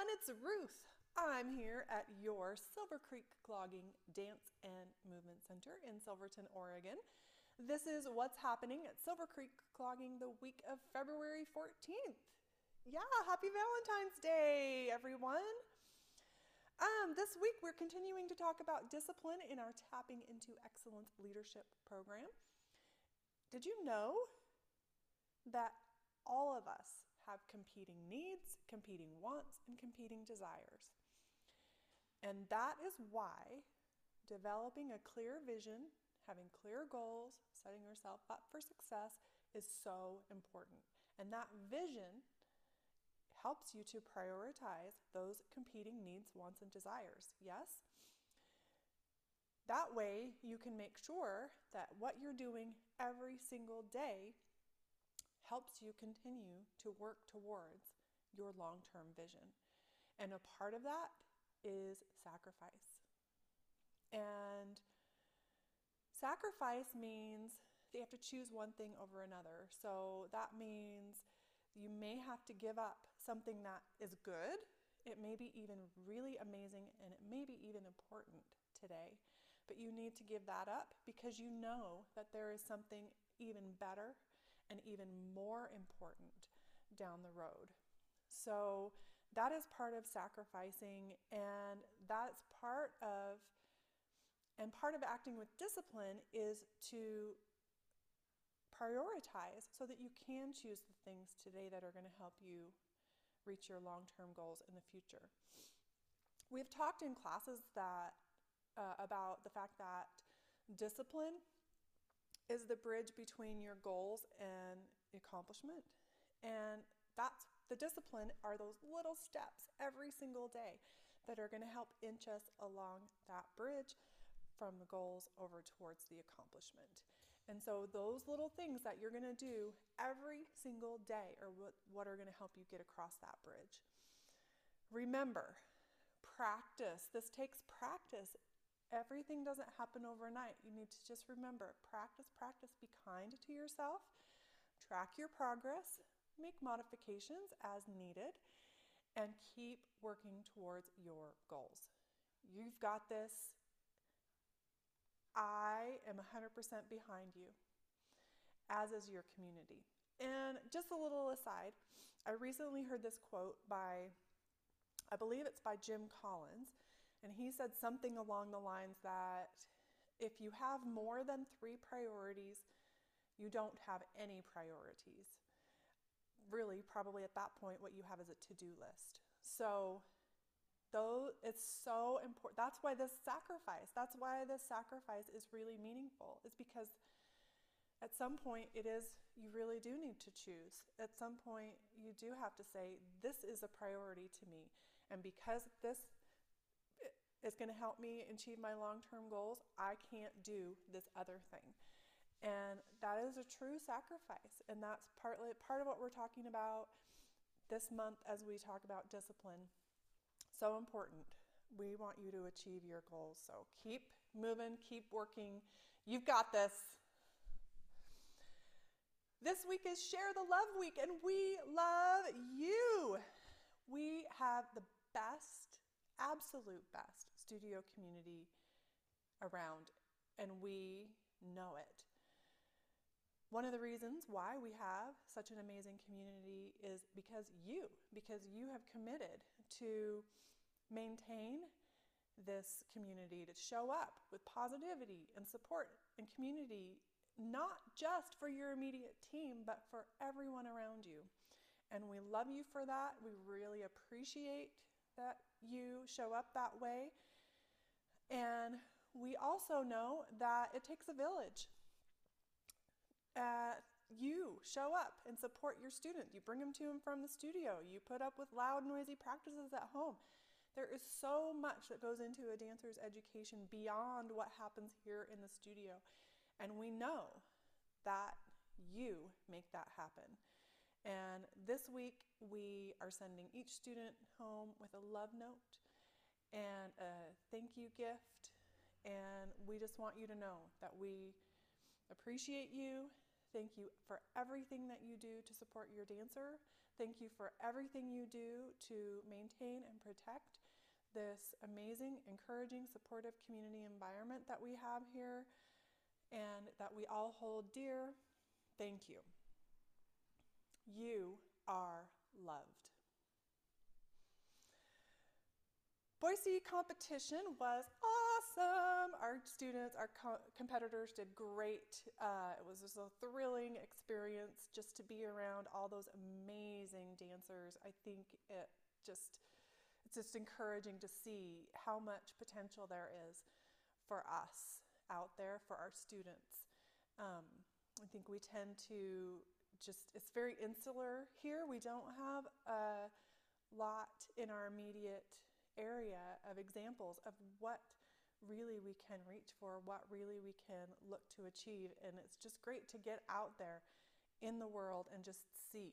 everyone, it's Ruth. I'm here at your Silver Creek Clogging Dance and Movement Center in Silverton, Oregon. This is what's happening at Silver Creek Clogging the week of February 14th. Yeah, happy Valentine's Day, everyone. Um, this week we're continuing to talk about discipline in our Tapping into Excellence Leadership program. Did you know that all of us have competing needs, competing wants, and competing desires. And that is why developing a clear vision, having clear goals, setting yourself up for success is so important. And that vision helps you to prioritize those competing needs, wants, and desires. Yes? That way, you can make sure that what you're doing every single day helps you continue to work towards your long term vision. And a part of that is sacrifice. And sacrifice means they have to choose one thing over another. So that means you may have to give up something that is good. It may be even really amazing and it may be even important today. But you need to give that up because you know that there is something even better and even more important down the road. So that is part of sacrificing, and that's part of, and part of acting with discipline is to prioritize so that you can choose the things today that are going to help you reach your long term goals in the future. We've talked in classes that uh, about the fact that discipline is the bridge between your goals and accomplishment. And that's the discipline are those little steps every single day that are going to help inch us along that bridge from the goals over towards the accomplishment. And so those little things that you're going to do every single day are what, what are going to help you get across that bridge. Remember, practice. This takes practice. Everything doesn't happen overnight. You need to just remember practice, practice, be kind to yourself, track your progress, make modifications as needed, and keep working towards your goals. You've got this. I am 100% behind you, as is your community. And just a little aside, I recently heard this quote by, I believe it's by Jim Collins and he said something along the lines that if you have more than three priorities, you don't have any priorities. Really, probably at that point, what you have is a to do list. So, though it's so important, that's why this sacrifice, that's why this sacrifice is really meaningful, is because at some point it is you really do need to choose at some point you do have to say this is a priority to me and because this is going to help me achieve my long term goals, I can't do this other thing. And that is a true sacrifice. And that's partly part of what we're talking about this month as we talk about discipline. So important. We want you to achieve your goals. So keep moving, keep working. You've got this. This week is Share the Love Week, and we love you. We have the best absolute best studio community around, and we know it. One of the reasons why we have such an amazing community is because you, because you have committed to maintain this community, to show up with positivity and support and community, not just for your immediate team, but for everyone around you. And we love you for that. We really appreciate that you show up that way. And we also know that it takes a village. Uh, you show up and support your student. You bring them to and from the studio. You put up with loud, noisy practices at home. There is so much that goes into a dancer's education beyond what happens here in the studio. And we know that you make that happen. And this week, we are sending each student home with a love note and a thank you gift. And we just want you to know that we appreciate you. Thank you for everything that you do to support your dancer. Thank you for everything you do to maintain and protect this amazing, encouraging, supportive community environment that we have here and that we all hold dear. Thank you. You are loved. Boise competition was awesome. Our students, our co- competitors did great. Uh, it was just a thrilling experience just to be around all those amazing dancers. I think it just it's just encouraging to see how much potential there is for us out there for our students. Um, I think we tend to just it's very insular here. We don't have a lot in our immediate area of examples of what really we can reach for, what really we can look to achieve. And it's just great to get out there in the world and just see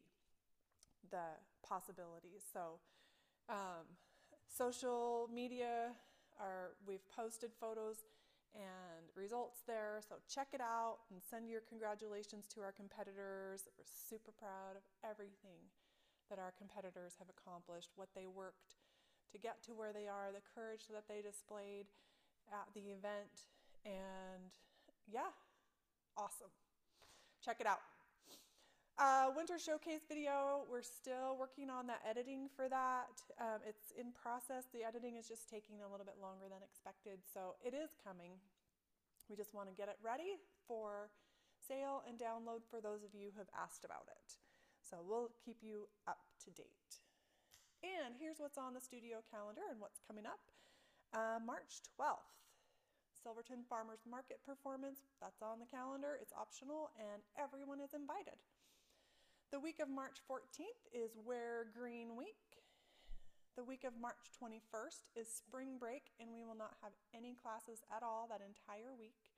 the possibilities. So, um, social media are, we've posted photos and results there. So check it out and send your congratulations to our competitors. We're super proud of everything that our competitors have accomplished, what they worked to get to where they are, the courage that they displayed at the event. And yeah, awesome. Check it out. Uh, winter showcase video, we're still working on that editing for that. Um, it's in process. The editing is just taking a little bit longer than expected, so it is coming. We just want to get it ready for sale and download for those of you who have asked about it. So we'll keep you up to date. And here's what's on the studio calendar and what's coming up. Uh, March 12th, Silverton Farmers Market performance. That's on the calendar. It's optional and everyone is invited. The week of March 14th is Wear Green Week. The week of March 21st is spring break, and we will not have any classes at all that entire week.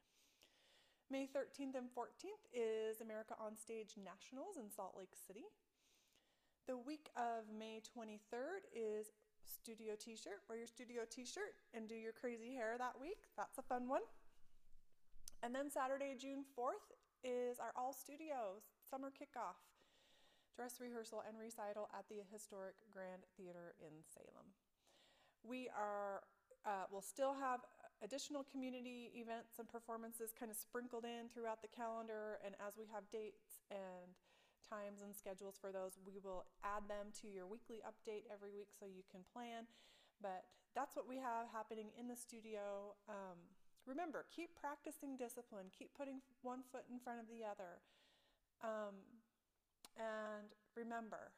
May 13th and 14th is America on Stage Nationals in Salt Lake City. The week of May 23rd is Studio T shirt. Wear your studio t shirt and do your crazy hair that week. That's a fun one. And then Saturday, June 4th is our All Studios summer kickoff dress rehearsal and recital at the historic Grand Theater in Salem. We are, uh, will still have additional community events and performances kind of sprinkled in throughout the calendar, and as we have dates and times and schedules for those, we will add them to your weekly update every week so you can plan. But that's what we have happening in the studio. Um, remember, keep practicing discipline, keep putting one foot in front of the other. Um, and remember,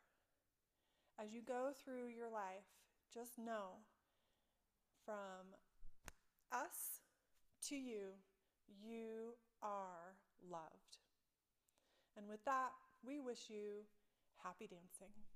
as you go through your life, just know from us to you, you are loved. And with that, we wish you happy dancing.